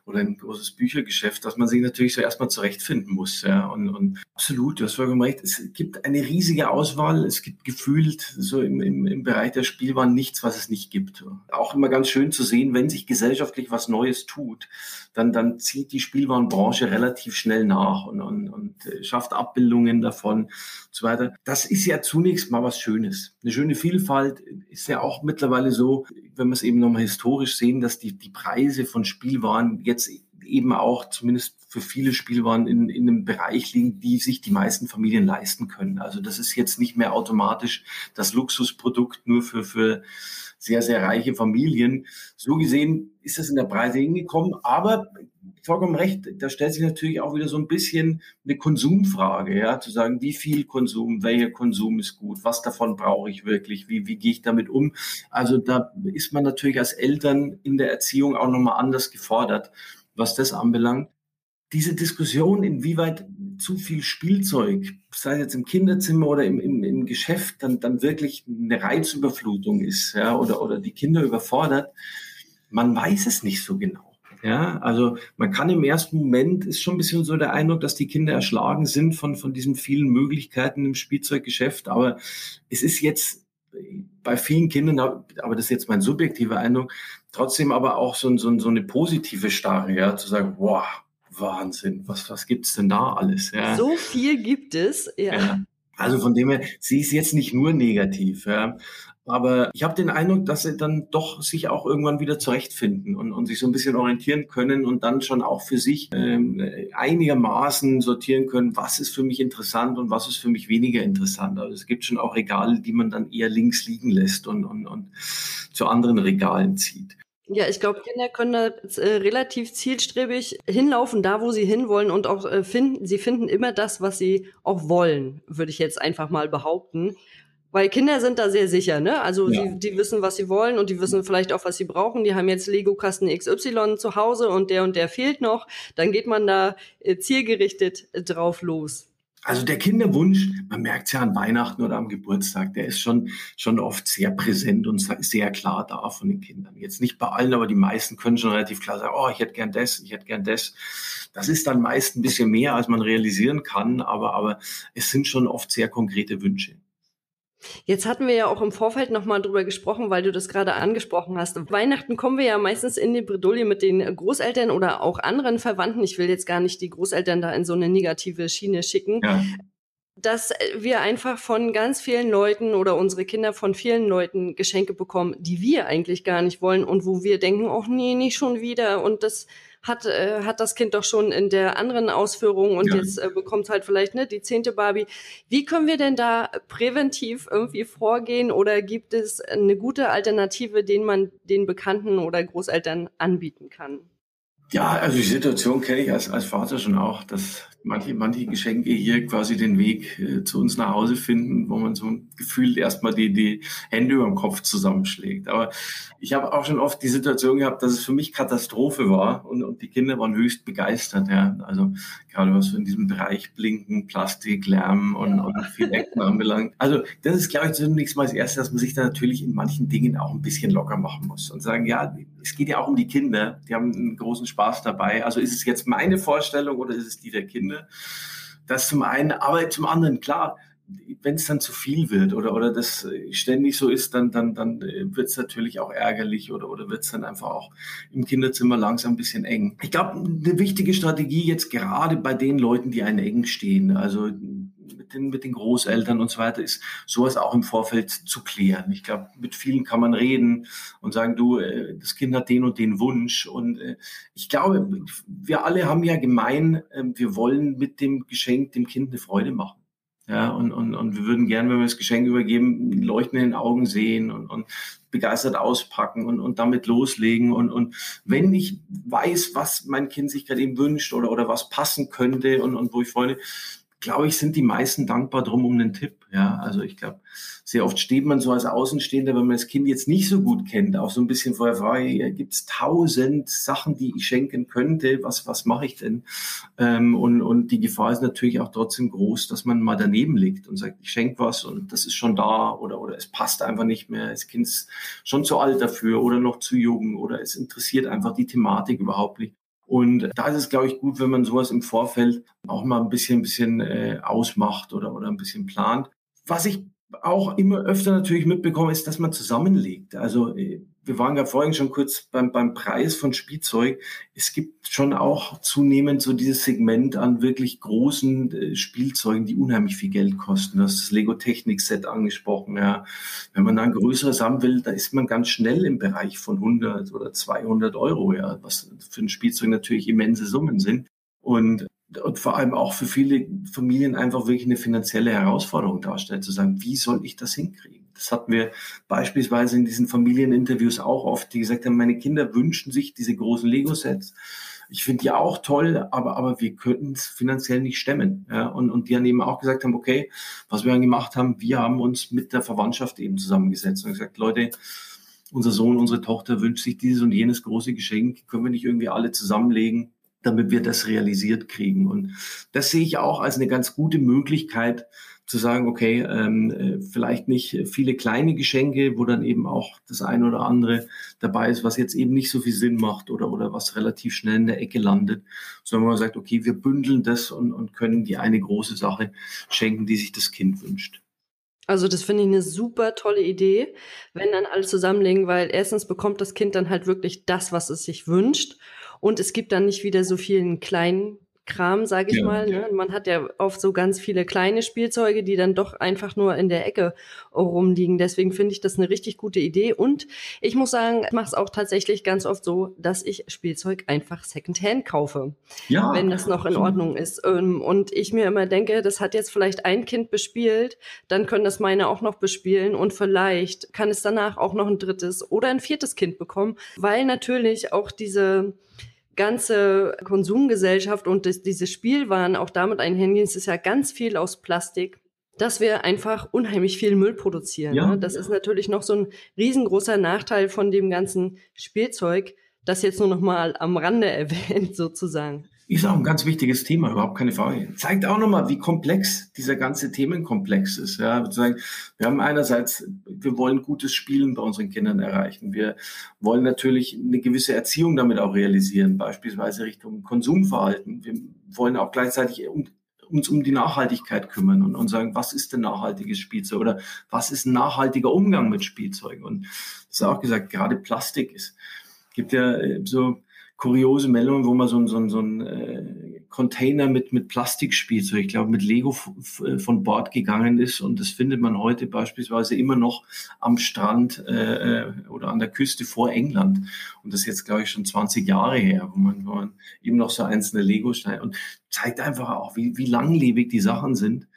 [SPEAKER 3] oder ein großes Büchergeschäft, dass man sich natürlich so erstmal zurechtfinden muss. Ja. Und, und absolut, du hast vollkommen recht, es gibt eine riesige Auswahl, es gibt gefühlt so im, im, im Bereich der Spielwaren nichts, was es nicht gibt. Auch immer ganz schön zu sehen, wenn sich gesellschaftlich was Neues tut, dann, dann zieht die Spielwarenbranche relativ schnell nach und, und, äh, schafft Abbildungen davon und so weiter. Das ist ja zunächst mal was Schönes. Eine schöne Vielfalt ist ja auch mittlerweile so, wenn wir es eben nochmal historisch sehen, dass die, die Preise von Spielwaren jetzt eben auch zumindest für viele Spielwaren in, in einem Bereich liegen, die sich die meisten Familien leisten können. Also das ist jetzt nicht mehr automatisch das Luxusprodukt nur für, für sehr, sehr reiche Familien. So gesehen ist das in der Breite hingekommen, aber vollkommen recht, da stellt sich natürlich auch wieder so ein bisschen eine Konsumfrage, ja, zu sagen, wie viel Konsum, welcher Konsum ist gut, was davon brauche ich wirklich, wie, wie gehe ich damit um? Also da ist man natürlich als Eltern in der Erziehung auch nochmal anders gefordert, was das anbelangt. Diese Diskussion, inwieweit zu viel Spielzeug, sei es jetzt im Kinderzimmer oder im, im, im Geschäft, dann, dann wirklich eine Reizüberflutung ist, ja, oder, oder die Kinder überfordert, man weiß es nicht so genau. Ja, also man kann im ersten Moment ist schon ein bisschen so der Eindruck, dass die Kinder erschlagen sind von, von diesen vielen Möglichkeiten im Spielzeuggeschäft. Aber es ist jetzt bei vielen Kindern, aber das ist jetzt mein subjektiver Eindruck, trotzdem aber auch so, so, so eine positive Starre, ja, zu sagen, wow, Wahnsinn, was, was gibt's denn da alles? Ja.
[SPEAKER 1] So viel gibt es, ja. ja.
[SPEAKER 3] Also von dem her, sie ist jetzt nicht nur negativ, ja. Aber ich habe den Eindruck, dass sie dann doch sich auch irgendwann wieder zurechtfinden und, und sich so ein bisschen orientieren können und dann schon auch für sich ähm, einigermaßen sortieren können, was ist für mich interessant und was ist für mich weniger interessant. Also es gibt schon auch Regale, die man dann eher links liegen lässt und, und, und zu anderen Regalen zieht.
[SPEAKER 1] Ja, ich glaube, Kinder können da äh, relativ zielstrebig hinlaufen, da wo sie hinwollen und auch äh, finden, sie finden immer das, was sie auch wollen, würde ich jetzt einfach mal behaupten. Weil Kinder sind da sehr sicher, ne? Also ja. die, die wissen, was sie wollen und die wissen vielleicht auch, was sie brauchen. Die haben jetzt Lego-Kasten XY zu Hause und der und der fehlt noch. Dann geht man da äh, zielgerichtet äh, drauf los.
[SPEAKER 3] Also der Kinderwunsch, man merkt es ja an Weihnachten oder am Geburtstag, der ist schon, schon oft sehr präsent und sehr klar da von den Kindern. Jetzt nicht bei allen, aber die meisten können schon relativ klar sagen, oh, ich hätte gern das, ich hätte gern das. Das ist dann meist ein bisschen mehr, als man realisieren kann, aber, aber es sind schon oft sehr konkrete Wünsche.
[SPEAKER 1] Jetzt hatten wir ja auch im Vorfeld nochmal drüber gesprochen, weil du das gerade angesprochen hast. Weihnachten kommen wir ja meistens in die Bredouille mit den Großeltern oder auch anderen Verwandten. Ich will jetzt gar nicht die Großeltern da in so eine negative Schiene schicken. Ja. Dass wir einfach von ganz vielen Leuten oder unsere Kinder von vielen Leuten Geschenke bekommen, die wir eigentlich gar nicht wollen und wo wir denken, ach nee, nicht schon wieder und das hat, äh, hat das Kind doch schon in der anderen Ausführung und ja. jetzt äh, bekommt halt vielleicht ne, die zehnte Barbie. Wie können wir denn da präventiv irgendwie vorgehen oder gibt es eine gute Alternative, den man den Bekannten oder Großeltern anbieten kann?
[SPEAKER 3] Ja, also die Situation kenne ich als, als Vater schon auch, dass manche, manche Geschenke hier quasi den Weg äh, zu uns nach Hause finden, wo man so gefühlt erstmal die, die Hände über dem Kopf zusammenschlägt. Aber ich habe auch schon oft die Situation gehabt, dass es für mich Katastrophe war und, und die Kinder waren höchst begeistert. Ja. Also gerade was so in diesem Bereich Blinken, Plastik, Lärm und, ja. und viel Ecken anbelangt. Also das ist, glaube ich, zunächst mal das Erste, dass man sich da natürlich in manchen Dingen auch ein bisschen locker machen muss und sagen, ja, es geht ja auch um die Kinder, die haben einen großen Spaß dabei. Also ist es jetzt meine Vorstellung oder ist es die der Kinder? Das zum einen, aber zum anderen, klar, wenn es dann zu viel wird oder, oder das ständig so ist, dann, dann, dann wird es natürlich auch ärgerlich oder, oder wird es dann einfach auch im Kinderzimmer langsam ein bisschen eng. Ich glaube, eine wichtige Strategie jetzt gerade bei den Leuten, die einen eng stehen, also mit den, mit den Großeltern und so weiter, ist sowas auch im Vorfeld zu klären. Ich glaube, mit vielen kann man reden und sagen, du, äh, das Kind hat den und den Wunsch. Und äh, ich glaube, wir alle haben ja gemein, wir wollen mit dem Geschenk dem Kind eine Freude machen. Ja, und, und, und wir würden gerne, wenn wir das Geschenk übergeben, Leuchten in den Augen sehen und, und begeistert auspacken und, und damit loslegen. Und, und wenn ich weiß, was mein Kind sich gerade eben wünscht oder, oder was passen könnte und, und wo ich Freude, glaube ich, sind die meisten dankbar drum um einen Tipp. Ja, also ich glaube, sehr oft steht man so als Außenstehender, wenn man das Kind jetzt nicht so gut kennt, auch so ein bisschen vorher frei, gibt es tausend Sachen, die ich schenken könnte, was, was mache ich denn? Ähm, und, und die Gefahr ist natürlich auch trotzdem groß, dass man mal daneben liegt und sagt, ich schenke was und das ist schon da oder, oder es passt einfach nicht mehr, das Kind ist schon zu alt dafür oder noch zu jung oder es interessiert einfach die Thematik überhaupt nicht. Und da ist es, glaube ich, gut, wenn man sowas im Vorfeld auch mal ein bisschen, ein bisschen äh, ausmacht oder, oder ein bisschen plant. Was ich auch immer öfter natürlich mitbekomme, ist, dass man zusammenlegt. Also äh, wir waren ja vorhin schon kurz beim, beim Preis von Spielzeug. Es gibt schon auch zunehmend so dieses Segment an wirklich großen äh, Spielzeugen, die unheimlich viel Geld kosten. Du hast das Lego Technik Set angesprochen. Ja. Wenn man dann größeres haben will, da ist man ganz schnell im Bereich von 100 oder 200 Euro, ja, was für ein Spielzeug natürlich immense Summen sind. Und und vor allem auch für viele Familien einfach wirklich eine finanzielle Herausforderung darstellt, zu sagen, wie soll ich das hinkriegen? Das hatten wir beispielsweise in diesen Familieninterviews auch oft, die gesagt haben, meine Kinder wünschen sich diese großen Lego-Sets. Ich finde die auch toll, aber, aber wir könnten es finanziell nicht stemmen. Ja, und, und die dann eben auch gesagt haben, okay, was wir dann gemacht haben, wir haben uns mit der Verwandtschaft eben zusammengesetzt und gesagt, Leute, unser Sohn, unsere Tochter wünscht sich dieses und jenes große Geschenk, können wir nicht irgendwie alle zusammenlegen damit wir das realisiert kriegen. Und das sehe ich auch als eine ganz gute Möglichkeit zu sagen, okay, ähm, äh, vielleicht nicht viele kleine Geschenke, wo dann eben auch das eine oder andere dabei ist, was jetzt eben nicht so viel Sinn macht oder, oder was relativ schnell in der Ecke landet, sondern man sagt, okay, wir bündeln das und, und können die eine große Sache schenken, die sich das Kind wünscht.
[SPEAKER 1] Also das finde ich eine super tolle Idee, wenn dann alle zusammenlegen, weil erstens bekommt das Kind dann halt wirklich das, was es sich wünscht und es gibt dann nicht wieder so vielen kleinen Kram, sage ich ja, mal. Ne? Man hat ja oft so ganz viele kleine Spielzeuge, die dann doch einfach nur in der Ecke rumliegen. Deswegen finde ich das eine richtig gute Idee. Und ich muss sagen, ich mache es auch tatsächlich ganz oft so, dass ich Spielzeug einfach Secondhand kaufe, ja, wenn das noch in Ordnung ist. Ähm, und ich mir immer denke, das hat jetzt vielleicht ein Kind bespielt, dann können das meine auch noch bespielen und vielleicht kann es danach auch noch ein drittes oder ein viertes Kind bekommen, weil natürlich auch diese ganze Konsumgesellschaft und das, diese Spielwaren auch damit einhergehen, es ist ja ganz viel aus Plastik, dass wir einfach unheimlich viel Müll produzieren. Ja, ne? Das ja. ist natürlich noch so ein riesengroßer Nachteil von dem ganzen Spielzeug, das jetzt nur noch mal am Rande erwähnt sozusagen.
[SPEAKER 3] Ist auch ein ganz wichtiges Thema, überhaupt keine Frage. Zeigt auch nochmal, wie komplex dieser ganze Themenkomplex ist. Ja, wir haben einerseits, wir wollen gutes Spielen bei unseren Kindern erreichen. Wir wollen natürlich eine gewisse Erziehung damit auch realisieren, beispielsweise Richtung Konsumverhalten. Wir wollen auch gleichzeitig uns um die Nachhaltigkeit kümmern und, und sagen, was ist denn nachhaltiges Spielzeug oder was ist ein nachhaltiger Umgang mit Spielzeugen? Und das ist auch gesagt, gerade Plastik ist, gibt ja äh, so, kuriose Meldungen, wo man so, so, so ein äh, Container mit, mit Plastikspielzeug, ich glaube mit Lego von Bord gegangen ist. Und das findet man heute beispielsweise immer noch am Strand äh, äh, oder an der Küste vor England. Und das ist jetzt, glaube ich, schon 20 Jahre her, wo man, wo man eben noch so einzelne Lego-Steine und zeigt einfach auch, wie, wie langlebig die Sachen sind.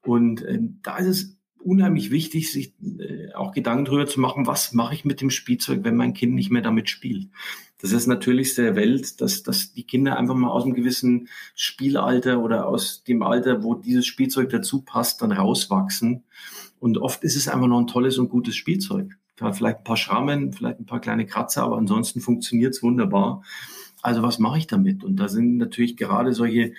[SPEAKER 3] Und äh, da ist es unheimlich wichtig, sich äh, auch Gedanken darüber zu machen, was mache ich mit dem Spielzeug, wenn mein Kind nicht mehr damit spielt. Das ist natürlich der Welt, dass, dass die Kinder einfach mal aus einem gewissen Spielalter oder aus dem Alter, wo dieses Spielzeug dazu passt, dann rauswachsen. Und oft ist es einfach noch ein tolles und gutes Spielzeug. Vielleicht ein paar Schrammen, vielleicht ein paar kleine Kratzer, aber ansonsten funktioniert es wunderbar. Also was mache ich damit? Und da sind natürlich gerade solche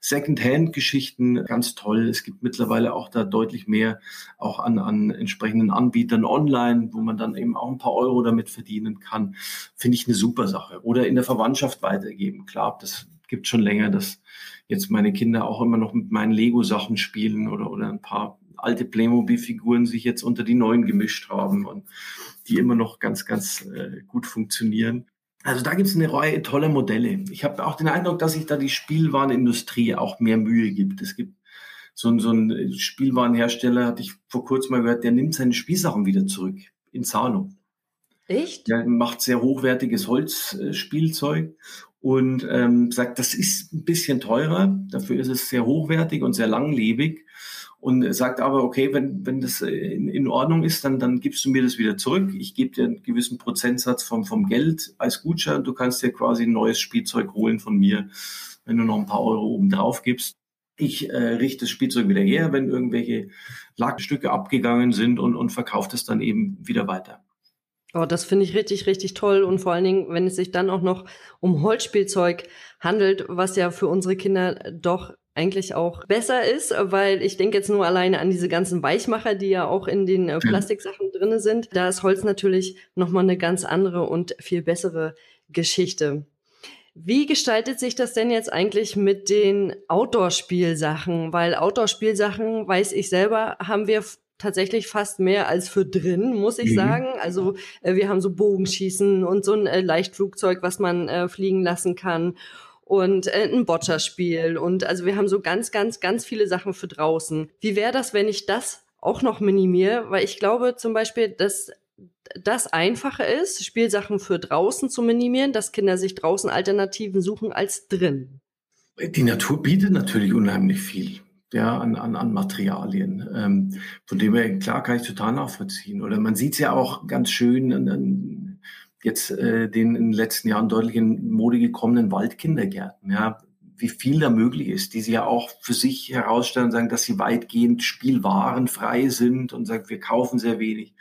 [SPEAKER 3] Second-Hand-Geschichten ganz toll. Es gibt mittlerweile auch da deutlich mehr auch an, an entsprechenden Anbietern online, wo man dann eben auch ein paar Euro damit verdienen kann. Finde ich eine super Sache. Oder in der Verwandtschaft weitergeben. Klar, das gibt schon länger, dass jetzt meine Kinder auch immer noch mit meinen Lego-Sachen spielen oder, oder ein paar alte Playmobil-Figuren sich jetzt unter die neuen gemischt haben und die immer noch ganz, ganz äh, gut funktionieren. Also da gibt es eine Reihe toller Modelle. Ich habe auch den Eindruck, dass sich da die Spielwarenindustrie auch mehr Mühe gibt. Es gibt so, ein, so ein Spielwarenhersteller, hatte ich vor kurzem mal gehört, der nimmt seine Spielsachen wieder zurück in Zahlung.
[SPEAKER 1] Echt?
[SPEAKER 3] Der macht sehr hochwertiges Holzspielzeug und ähm, sagt, das ist ein bisschen teurer, dafür ist es sehr hochwertig und sehr langlebig und sagt aber, okay, wenn, wenn das in, in Ordnung ist, dann, dann gibst du mir das wieder zurück. Ich gebe dir einen gewissen Prozentsatz vom, vom Geld als Gutschein. Du kannst dir quasi ein neues Spielzeug holen von mir, wenn du noch ein paar Euro oben drauf gibst. Ich äh, richte das Spielzeug wieder her, wenn irgendwelche Lackstücke abgegangen sind und, und verkaufe das dann eben wieder weiter.
[SPEAKER 1] Oh, das finde ich richtig, richtig toll. Und vor allen Dingen, wenn es sich dann auch noch um Holzspielzeug handelt, was ja für unsere Kinder doch eigentlich auch besser ist, weil ich denke jetzt nur alleine an diese ganzen Weichmacher, die ja auch in den äh, Plastiksachen drinne sind. Da ist Holz natürlich nochmal eine ganz andere und viel bessere Geschichte. Wie gestaltet sich das denn jetzt eigentlich mit den Outdoor-Spielsachen? Weil Outdoor-Spielsachen, weiß ich selber, haben wir tatsächlich fast mehr als für drin, muss ich mhm. sagen. Also äh, wir haben so Bogenschießen und so ein äh, Leichtflugzeug, was man äh, fliegen lassen kann und äh, ein Boccia-Spiel und also wir haben so ganz, ganz, ganz viele Sachen für draußen. Wie wäre das, wenn ich das auch noch minimiere? Weil ich glaube zum Beispiel, dass das einfacher ist, Spielsachen für draußen zu minimieren, dass Kinder sich draußen Alternativen suchen als drin.
[SPEAKER 3] Die Natur bietet natürlich unheimlich viel ja, an, an, an Materialien. Ähm, von dem her, klar, kann ich total nachvollziehen. Oder man sieht es ja auch ganz schön an, an jetzt äh, den in den letzten Jahren deutlich in Mode gekommenen Waldkindergärten, ja, wie viel da möglich ist, die sie ja auch für sich herausstellen und sagen, dass sie weitgehend spielwarenfrei sind und sagen, wir kaufen sehr wenig,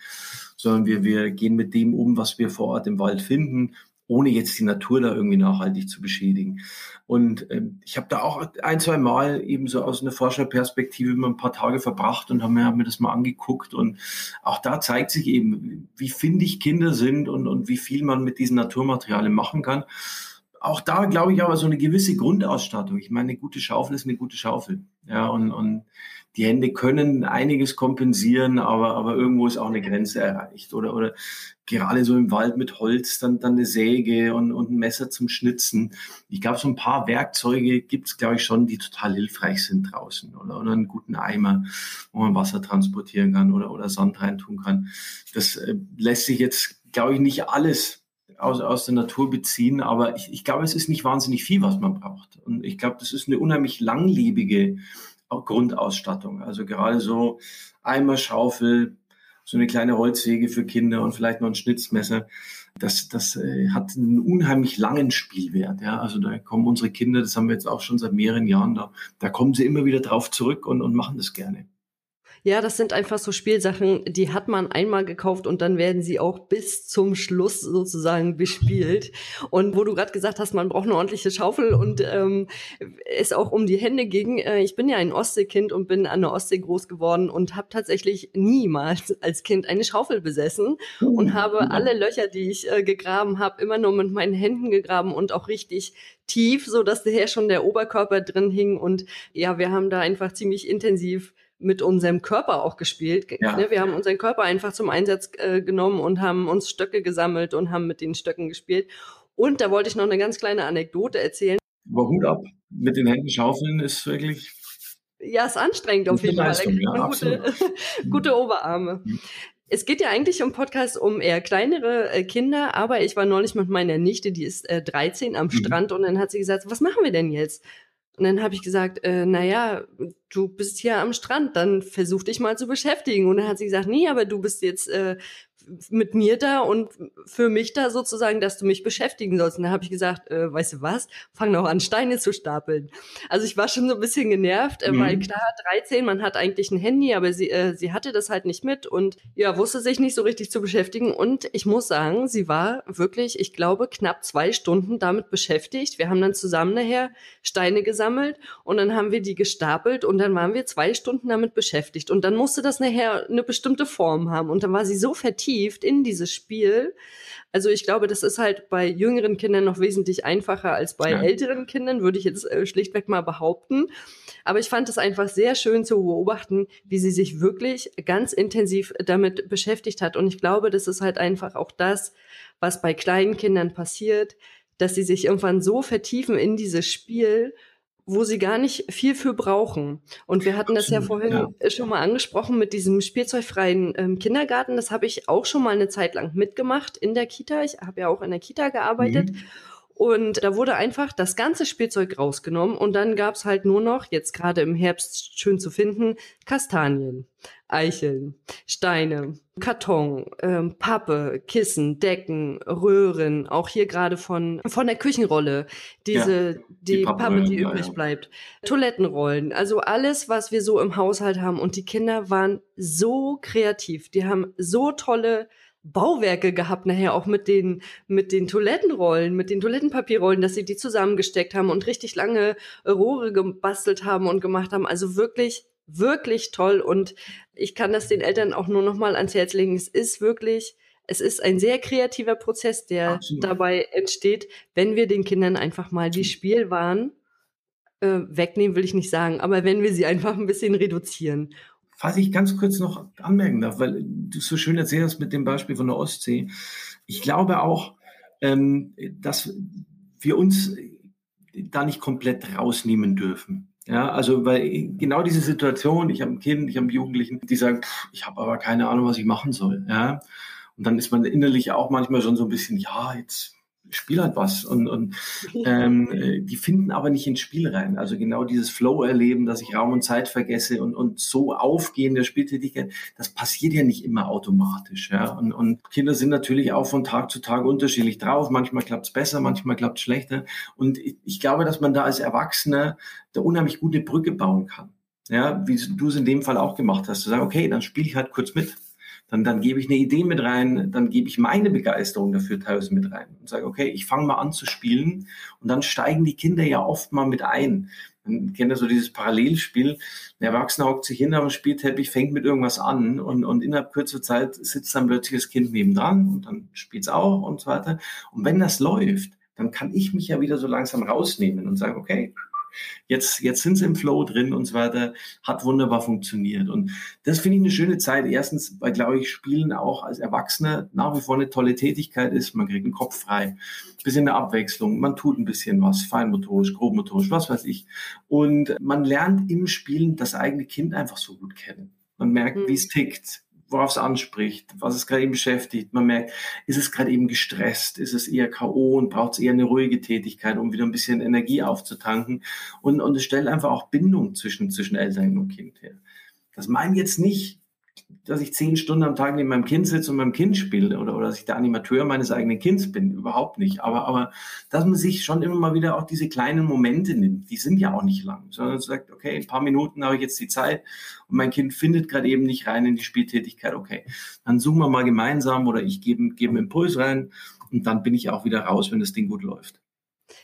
[SPEAKER 3] sondern wir, wir gehen mit dem um, was wir vor Ort im Wald finden ohne jetzt die Natur da irgendwie nachhaltig zu beschädigen. Und ähm, ich habe da auch ein, zwei Mal eben so aus einer Forscherperspektive mal ein paar Tage verbracht und habe mir, hab mir das mal angeguckt. Und auch da zeigt sich eben, wie findig Kinder sind und, und wie viel man mit diesen Naturmaterialien machen kann. Auch da glaube ich aber so eine gewisse Grundausstattung. Ich meine, eine gute Schaufel ist eine gute Schaufel. Ja, und, und die Hände können einiges kompensieren, aber, aber irgendwo ist auch eine Grenze erreicht. Oder, oder gerade so im Wald mit Holz, dann, dann eine Säge und, und ein Messer zum Schnitzen. Ich glaube, so ein paar Werkzeuge gibt es, glaube ich, schon, die total hilfreich sind draußen. Oder, oder einen guten Eimer, wo man Wasser transportieren kann oder, oder Sand reintun kann. Das äh, lässt sich jetzt, glaube ich, nicht alles aus, aus der Natur beziehen, aber ich, ich glaube, es ist nicht wahnsinnig viel, was man braucht. Und ich glaube, das ist eine unheimlich langlebige Grundausstattung. Also gerade so Eimer, Schaufel, so eine kleine Holzsäge für Kinder und vielleicht noch ein Schnitzmesser. Das, das äh, hat einen unheimlich langen Spielwert. Ja? Also da kommen unsere Kinder, das haben wir jetzt auch schon seit mehreren Jahren da, da kommen sie immer wieder drauf zurück und, und machen das gerne.
[SPEAKER 1] Ja, das sind einfach so Spielsachen, die hat man einmal gekauft und dann werden sie auch bis zum Schluss sozusagen bespielt. Und wo du gerade gesagt hast, man braucht eine ordentliche Schaufel und ähm, es auch um die Hände ging. Äh, ich bin ja ein Ostseekind und bin an der Ostsee groß geworden und habe tatsächlich niemals als Kind eine Schaufel besessen und habe alle Löcher, die ich äh, gegraben habe, immer nur mit meinen Händen gegraben und auch richtig tief, so dass daher schon der Oberkörper drin hing. Und ja, wir haben da einfach ziemlich intensiv mit unserem Körper auch gespielt. Ja. Ne, wir haben unseren Körper einfach zum Einsatz äh, genommen und haben uns Stöcke gesammelt und haben mit den Stöcken gespielt. Und da wollte ich noch eine ganz kleine Anekdote erzählen.
[SPEAKER 3] Aber Hut ab, mit den Händen schaufeln ist wirklich.
[SPEAKER 1] Ja, ist anstrengend auf jeden Fall.
[SPEAKER 3] Leistung, ja,
[SPEAKER 1] gute, gute Oberarme. Mhm. Es geht ja eigentlich im Podcast um eher kleinere äh, Kinder, aber ich war neulich mit meiner Nichte, die ist äh, 13 am mhm. Strand und dann hat sie gesagt, was machen wir denn jetzt? Und dann habe ich gesagt, äh, naja, du bist hier am Strand, dann versuch dich mal zu beschäftigen. Und dann hat sie gesagt, nee, aber du bist jetzt äh, mit mir da und für mich da sozusagen, dass du mich beschäftigen sollst. Und da habe ich gesagt, äh, weißt du was, fang doch an, Steine zu stapeln. Also ich war schon so ein bisschen genervt, äh, mhm. weil klar, 13, man hat eigentlich ein Handy, aber sie, äh, sie hatte das halt nicht mit und ja, wusste sich nicht so richtig zu beschäftigen. Und ich muss sagen, sie war wirklich, ich glaube, knapp zwei Stunden damit beschäftigt. Wir haben dann zusammen nachher Steine gesammelt und dann haben wir die gestapelt und dann waren wir zwei Stunden damit beschäftigt. Und dann musste das nachher eine bestimmte Form haben. Und dann war sie so vertieft, vertieft in dieses Spiel. Also ich glaube, das ist halt bei jüngeren Kindern noch wesentlich einfacher als bei ja. älteren Kindern, würde ich jetzt äh, schlichtweg mal behaupten. Aber ich fand es einfach sehr schön zu beobachten, wie sie sich wirklich ganz intensiv damit beschäftigt hat. Und ich glaube, das ist halt einfach auch das, was bei kleinen Kindern passiert, dass sie sich irgendwann so vertiefen in dieses Spiel wo sie gar nicht viel für brauchen. Und wir hatten das ja vorhin ja. schon mal angesprochen mit diesem spielzeugfreien ähm, Kindergarten. Das habe ich auch schon mal eine Zeit lang mitgemacht in der Kita. Ich habe ja auch in der Kita gearbeitet. Mhm. Und da wurde einfach das ganze Spielzeug rausgenommen und dann gab's halt nur noch, jetzt gerade im Herbst schön zu finden, Kastanien, Eicheln, Steine, Karton, ähm, Pappe, Kissen, Decken, Röhren, auch hier gerade von, von der Küchenrolle, diese, ja, die, die Pappe, die ja, übrig ja. bleibt, Toilettenrollen, also alles, was wir so im Haushalt haben. Und die Kinder waren so kreativ, die haben so tolle Bauwerke gehabt, nachher auch mit den, mit den Toilettenrollen, mit den Toilettenpapierrollen, dass sie die zusammengesteckt haben und richtig lange Rohre gebastelt haben und gemacht haben. Also wirklich, wirklich toll. Und ich kann das den Eltern auch nur noch mal ans Herz legen. Es ist wirklich, es ist ein sehr kreativer Prozess, der Absolut. dabei entsteht, wenn wir den Kindern einfach mal die Spielwaren äh, wegnehmen, will ich nicht sagen, aber wenn wir sie einfach ein bisschen reduzieren.
[SPEAKER 3] Was ich ganz kurz noch anmerken darf, weil du so schön erzählst mit dem Beispiel von der Ostsee. Ich glaube auch, ähm, dass wir uns da nicht komplett rausnehmen dürfen. Ja, also weil genau diese Situation, ich habe ein Kind, ich habe einen Jugendlichen, die sagen, pff, ich habe aber keine Ahnung, was ich machen soll. Ja, und dann ist man innerlich auch manchmal schon so ein bisschen, ja, jetzt Spiel hat was und, und ähm, äh, die finden aber nicht ins Spiel rein. Also genau dieses Flow-Erleben, dass ich Raum und Zeit vergesse und, und so aufgehen der Spieltätigkeit, das passiert ja nicht immer automatisch. Ja? Und, und Kinder sind natürlich auch von Tag zu Tag unterschiedlich drauf. Manchmal klappt es besser, manchmal klappt es schlechter. Und ich, ich glaube, dass man da als Erwachsener da unheimlich gute Brücke bauen kann. Ja, wie du es in dem Fall auch gemacht hast, zu sagen, okay, dann spiele ich halt kurz mit dann, dann gebe ich eine Idee mit rein, dann gebe ich meine Begeisterung dafür teilweise mit rein und sage, okay, ich fange mal an zu spielen und dann steigen die Kinder ja oft mal mit ein. Man kennt ja so dieses Parallelspiel. Ein Erwachsener hockt sich hin am Spielteppich, fängt mit irgendwas an und, und innerhalb kurzer Zeit sitzt dann plötzlich das Kind nebendran und dann spielt es auch und so weiter. Und wenn das läuft, dann kann ich mich ja wieder so langsam rausnehmen und sagen, okay, Jetzt, jetzt sind sie im Flow drin und so weiter. Hat wunderbar funktioniert. Und das finde ich eine schöne Zeit. Erstens, weil, glaube ich, Spielen auch als Erwachsener nach wie vor eine tolle Tätigkeit ist. Man kriegt den Kopf frei. Bisschen eine Abwechslung. Man tut ein bisschen was. Feinmotorisch, grobmotorisch, was weiß ich. Und man lernt im Spielen das eigene Kind einfach so gut kennen. Man merkt, mhm. wie es tickt worauf es anspricht, was es gerade eben beschäftigt. Man merkt, ist es gerade eben gestresst, ist es eher K.O. und braucht es eher eine ruhige Tätigkeit, um wieder ein bisschen Energie aufzutanken. Und, und es stellt einfach auch Bindung zwischen, zwischen Eltern und Kind her. Das meint jetzt nicht, dass ich zehn Stunden am Tag neben meinem Kind sitze und meinem Kind spiele oder, oder dass ich der Animateur meines eigenen Kindes bin. Überhaupt nicht. Aber, aber dass man sich schon immer mal wieder auch diese kleinen Momente nimmt, die sind ja auch nicht lang, sondern sagt, okay, ein paar Minuten habe ich jetzt die Zeit und mein Kind findet gerade eben nicht rein in die Spieltätigkeit. Okay, dann suchen wir mal gemeinsam oder ich gebe, gebe einen Impuls rein und dann bin ich auch wieder raus, wenn das Ding gut läuft.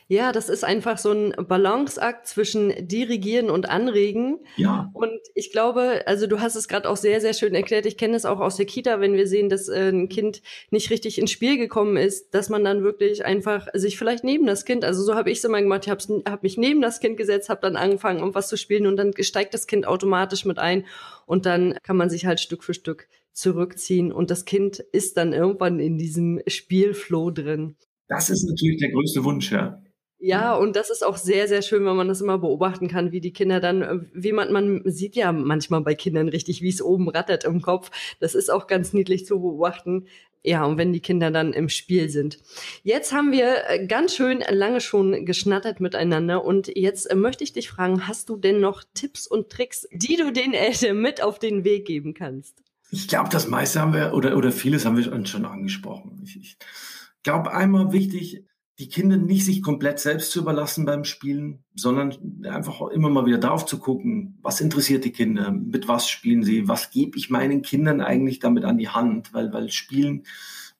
[SPEAKER 1] Ja, das ist einfach so ein Balanceakt zwischen dirigieren und anregen.
[SPEAKER 3] Ja.
[SPEAKER 1] Und ich glaube, also du hast es gerade auch sehr, sehr schön erklärt. Ich kenne es auch aus der Kita, wenn wir sehen, dass äh, ein Kind nicht richtig ins Spiel gekommen ist, dass man dann wirklich einfach sich vielleicht neben das Kind, also so habe ich es immer gemacht, ich habe hab mich neben das Kind gesetzt, habe dann angefangen, um was zu spielen und dann steigt das Kind automatisch mit ein und dann kann man sich halt Stück für Stück zurückziehen und das Kind ist dann irgendwann in diesem Spielflow drin
[SPEAKER 3] Das ist natürlich der größte Wunsch, ja.
[SPEAKER 1] Ja, und das ist auch sehr, sehr schön, wenn man das immer beobachten kann, wie die Kinder dann, äh, wie man, man sieht ja manchmal bei Kindern richtig, wie es oben rattert im Kopf. Das ist auch ganz niedlich zu beobachten. Ja, und wenn die Kinder dann im Spiel sind. Jetzt haben wir äh, ganz schön lange schon geschnattert miteinander und jetzt äh, möchte ich dich fragen, hast du denn noch Tipps und Tricks, die du den Eltern mit auf den Weg geben kannst?
[SPEAKER 3] Ich glaube, das meiste haben wir oder, oder vieles haben wir schon angesprochen. Ich, ich glaube, einmal wichtig, die Kinder nicht sich komplett selbst zu überlassen beim Spielen, sondern einfach immer mal wieder drauf zu gucken, was interessiert die Kinder, mit was spielen sie, was gebe ich meinen Kindern eigentlich damit an die Hand, weil, weil Spielen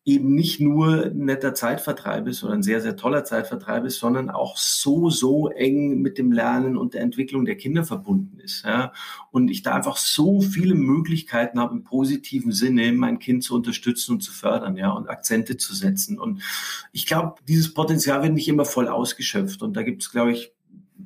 [SPEAKER 3] eben nicht nur ein netter Zeitvertreib ist oder ein sehr, sehr toller Zeitvertreib ist, sondern auch so, so eng mit dem Lernen und der Entwicklung der Kinder verbunden ist. Ja. Und ich da einfach so viele Möglichkeiten habe, im positiven Sinne mein Kind zu unterstützen und zu fördern, ja, und Akzente zu setzen. Und ich glaube, dieses Potenzial wird nicht immer voll ausgeschöpft. Und da gibt es, glaube ich,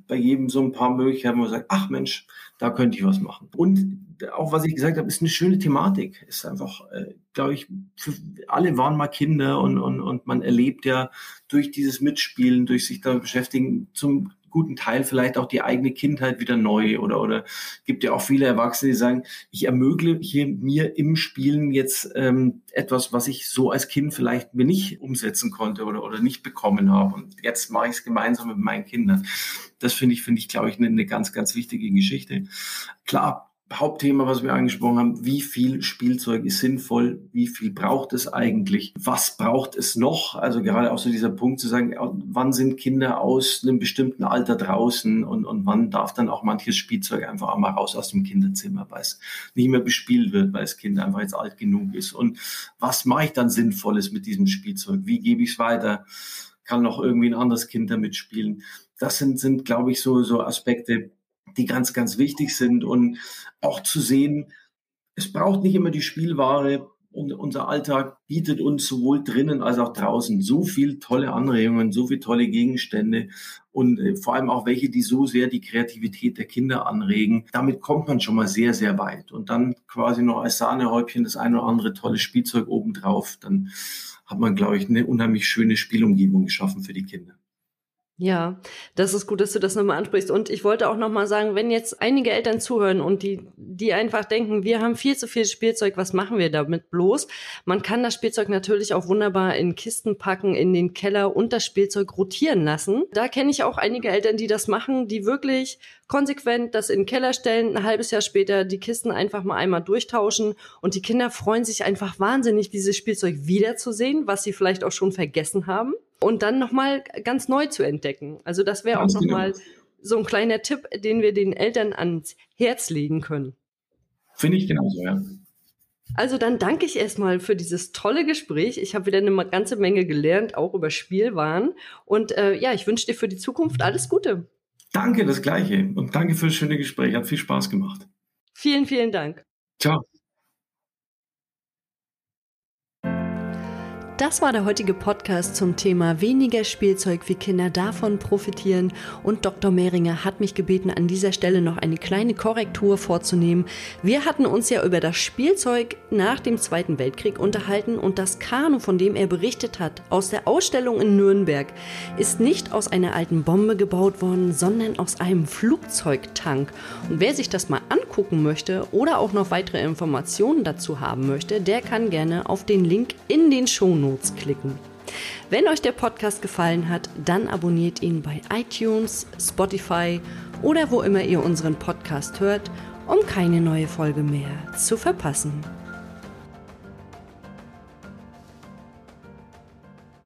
[SPEAKER 3] bei jedem so ein paar Möglichkeiten, wo man sagt, ach Mensch, da könnte ich was machen. Und auch was ich gesagt habe, ist eine schöne Thematik. Ist einfach, äh, glaube ich, für, alle waren mal Kinder und, und, und man erlebt ja durch dieses Mitspielen, durch sich damit beschäftigen, zum guten Teil vielleicht auch die eigene Kindheit wieder neu oder oder gibt ja auch viele Erwachsene, die sagen, ich ermögliche mir im Spielen jetzt ähm, etwas, was ich so als Kind vielleicht mir nicht umsetzen konnte oder oder nicht bekommen habe und jetzt mache ich es gemeinsam mit meinen Kindern. Das finde ich finde ich glaube ich eine, eine ganz ganz wichtige Geschichte. Klar, Hauptthema, was wir angesprochen haben, wie viel Spielzeug ist sinnvoll, wie viel braucht es eigentlich, was braucht es noch, also gerade auch so dieser Punkt zu sagen, wann sind Kinder aus einem bestimmten Alter draußen und, und wann darf dann auch manches Spielzeug einfach einmal raus aus dem Kinderzimmer, weil es nicht mehr bespielt wird, weil das Kind einfach jetzt alt genug ist. Und was mache ich dann Sinnvolles mit diesem Spielzeug, wie gebe ich es weiter, kann noch irgendwie ein anderes Kind damit spielen. Das sind, sind glaube ich, so, so Aspekte, die ganz, ganz wichtig sind und auch zu sehen, es braucht nicht immer die Spielware und unser Alltag bietet uns sowohl drinnen als auch draußen so viel tolle Anregungen, so viele tolle Gegenstände und äh, vor allem auch welche, die so sehr die Kreativität der Kinder anregen. Damit kommt man schon mal sehr, sehr weit. Und dann quasi noch als Sahnehäubchen das eine oder andere tolle Spielzeug obendrauf. Dann hat man, glaube ich, eine unheimlich schöne Spielumgebung geschaffen für die Kinder.
[SPEAKER 1] Ja, das ist gut, dass du das nochmal ansprichst. Und ich wollte auch nochmal sagen, wenn jetzt einige Eltern zuhören und die, die einfach denken, wir haben viel zu viel Spielzeug, was machen wir damit bloß? Man kann das Spielzeug natürlich auch wunderbar in Kisten packen, in den Keller und das Spielzeug rotieren lassen. Da kenne ich auch einige Eltern, die das machen, die wirklich konsequent das in den Keller stellen, ein halbes Jahr später die Kisten einfach mal einmal durchtauschen und die Kinder freuen sich einfach wahnsinnig, dieses Spielzeug wiederzusehen, was sie vielleicht auch schon vergessen haben und dann nochmal ganz neu zu entdecken. Also das wäre auch nochmal genau. so ein kleiner Tipp, den wir den Eltern ans Herz legen können.
[SPEAKER 3] Finde ich genauso, ja.
[SPEAKER 1] Also dann danke ich erstmal für dieses tolle Gespräch. Ich habe wieder eine ganze Menge gelernt, auch über Spielwaren. Und äh, ja, ich wünsche dir für die Zukunft alles Gute.
[SPEAKER 3] Danke, das gleiche. Und danke für das schöne Gespräch. Hat viel Spaß gemacht.
[SPEAKER 1] Vielen, vielen Dank.
[SPEAKER 3] Ciao.
[SPEAKER 1] Das war der heutige Podcast zum Thema weniger Spielzeug, wie Kinder davon profitieren. Und Dr. Mehringer hat mich gebeten, an dieser Stelle noch eine kleine Korrektur vorzunehmen. Wir hatten uns ja über das Spielzeug nach dem Zweiten Weltkrieg unterhalten und das Kanu, von dem er berichtet hat, aus der Ausstellung in Nürnberg, ist nicht aus einer alten Bombe gebaut worden, sondern aus einem Flugzeugtank. Und wer sich das mal angucken möchte oder auch noch weitere Informationen dazu haben möchte, der kann gerne auf den Link in den Shownotes Notes klicken. Wenn euch der Podcast gefallen hat, dann abonniert ihn bei iTunes, Spotify oder wo immer ihr unseren Podcast hört, um keine neue Folge mehr zu verpassen.